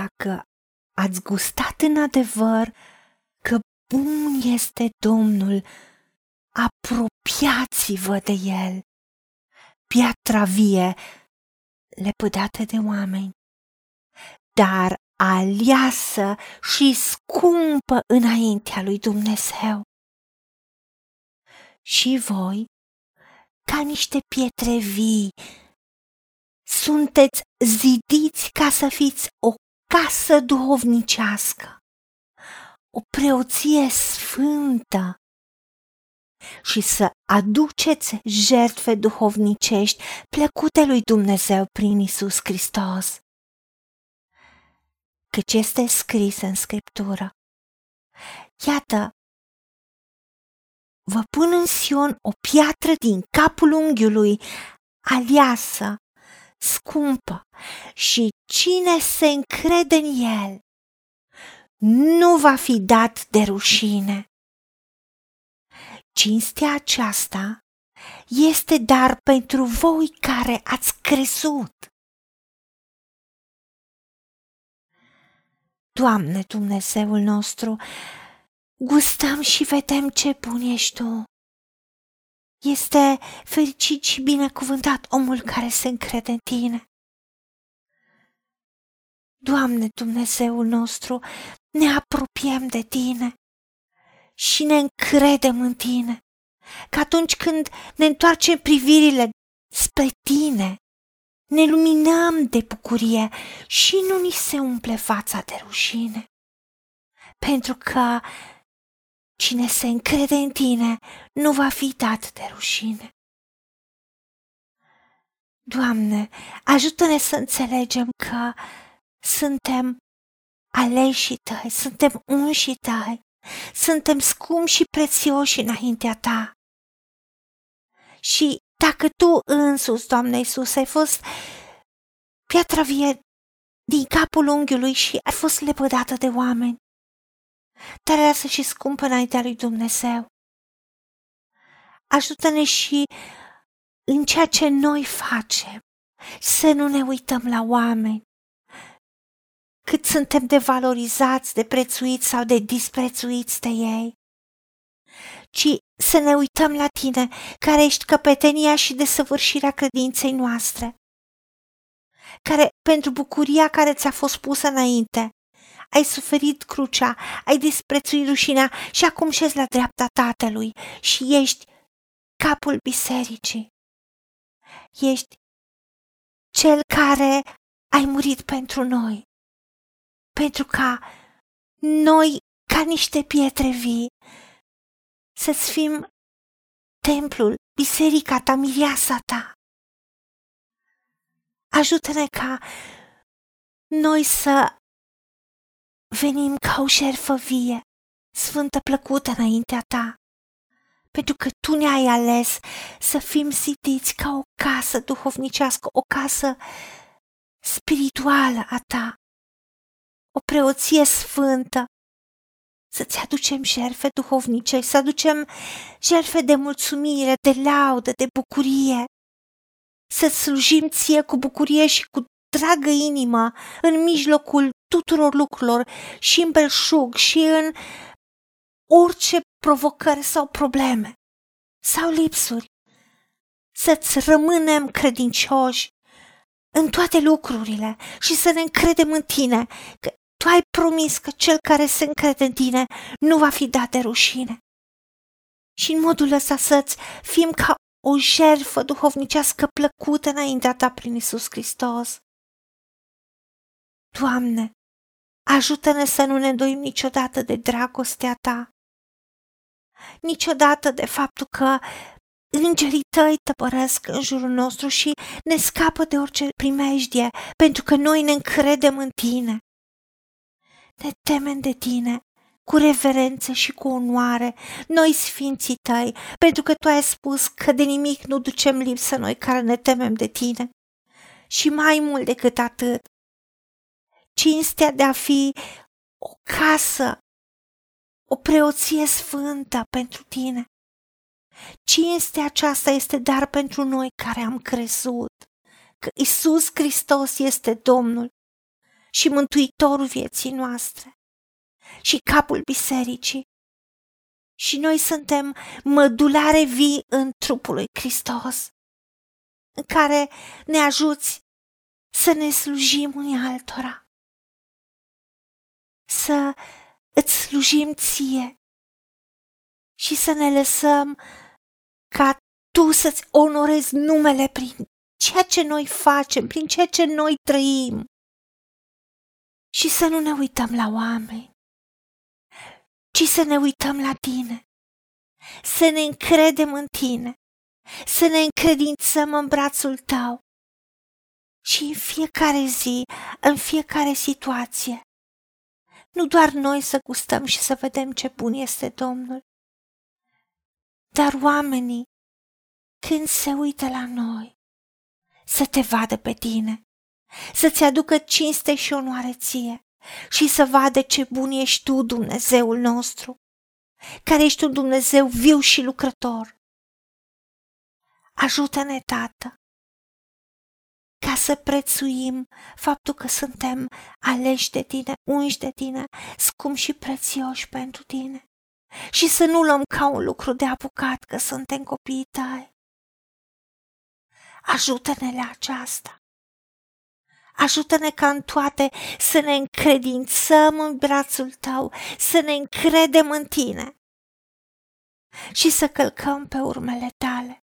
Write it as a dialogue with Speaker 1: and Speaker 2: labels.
Speaker 1: dacă ați gustat în adevăr că bun este Domnul, apropiați-vă de El. Piatra vie, lepădată de oameni, dar aliasă și scumpă înaintea lui Dumnezeu. Și voi, ca niște pietre vii, sunteți zidiți ca să fiți o casă duhovnicească, o preoție sfântă și să aduceți jertfe duhovnicești plăcute lui Dumnezeu prin Isus Hristos. Căci este scris în Scriptură. Iată, vă pun în Sion o piatră din capul unghiului, aliasă, scumpă, și cine se încrede în el nu va fi dat de rușine. Cinstea aceasta este dar pentru voi care ați crezut. Doamne Dumnezeul nostru, gustăm și vedem ce bun ești Tu. Este fericit și binecuvântat omul care se încrede în Tine. Doamne Dumnezeul nostru, ne apropiem de Tine și ne încredem în Tine, că atunci când ne întoarcem privirile spre Tine, ne luminăm de bucurie și nu ni se umple fața de rușine. Pentru că cine se încrede în Tine nu va fi dat de rușine. Doamne, ajută-ne să înțelegem că suntem aleși tăi, suntem unși tăi, suntem scumpi și prețioși înaintea ta. Și dacă tu însuți, Doamne Iisus, ai fost piatra vie din capul unghiului și ai fost lepădată de oameni, tăreasă și scumpă înaintea lui Dumnezeu. Ajută-ne și în ceea ce noi facem, să nu ne uităm la oameni, cât suntem de valorizați, de prețuiți sau de disprețuiți de ei, ci să ne uităm la tine, care ești căpetenia și desăvârșirea credinței noastre, care pentru bucuria care ți-a fost pusă înainte, ai suferit crucea, ai disprețuit rușinea și acum șezi la dreapta Tatălui și ești capul bisericii. Ești cel care ai murit pentru noi pentru ca noi, ca niște pietre vii, să-ți fim templul, biserica ta, mireasa ta. Ajută-ne ca noi să venim ca o șerfă vie, sfântă plăcută înaintea ta, pentru că tu ne-ai ales să fim zidiți ca o casă duhovnicească, o casă spirituală a ta, o preoție sfântă, să-ți aducem jerfe duhovnice, să aducem jerfe de mulțumire, de laudă, de bucurie, să slujim ție cu bucurie și cu dragă inimă în mijlocul tuturor lucrurilor și în belșug și în orice provocări sau probleme sau lipsuri. Să-ți rămânem credincioși în toate lucrurile și să ne încredem în tine, că tu ai promis că cel care se încrede în tine nu va fi dat de rușine. Și în modul ăsta să-ți fim ca o jertfă duhovnicească plăcută înaintea ta prin Isus Hristos. Doamne, ajută-ne să nu ne doim niciodată de dragostea ta, niciodată de faptul că îngerii tăi tăpăresc în jurul nostru și ne scapă de orice primejdie, pentru că noi ne încredem în tine ne temem de tine cu reverență și cu onoare, noi sfinții tăi, pentru că tu ai spus că de nimic nu ducem lipsă noi care ne temem de tine. Și mai mult decât atât, cinstea de a fi o casă, o preoție sfântă pentru tine. Cinstea aceasta este dar pentru noi care am crezut că Isus Hristos este Domnul și mântuitorul vieții noastre și capul bisericii. Și noi suntem mădulare vii în trupul lui Hristos, în care ne ajuți să ne slujim unii altora, să îți slujim ție și să ne lăsăm ca tu să-ți onorezi numele prin ceea ce noi facem, prin ceea ce noi trăim. Și să nu ne uităm la oameni, ci să ne uităm la tine, să ne încredem în tine, să ne încredințăm în brațul tău și în fiecare zi, în fiecare situație. Nu doar noi să gustăm și să vedem ce bun este Domnul, dar oamenii, când se uită la noi, să te vadă pe tine, să-ți aducă cinste și onoare ție și să vadă ce bun ești tu, Dumnezeul nostru, care ești un Dumnezeu viu și lucrător. Ajută-ne, Tată, ca să prețuim faptul că suntem aleși de tine, unși de tine, scum și prețioși pentru tine. Și să nu luăm ca un lucru de apucat că suntem copiii tăi. Ajută-ne la aceasta. Ajută-ne ca în toate să ne încredințăm în brațul tău, să ne încredem în tine și să călcăm pe urmele tale.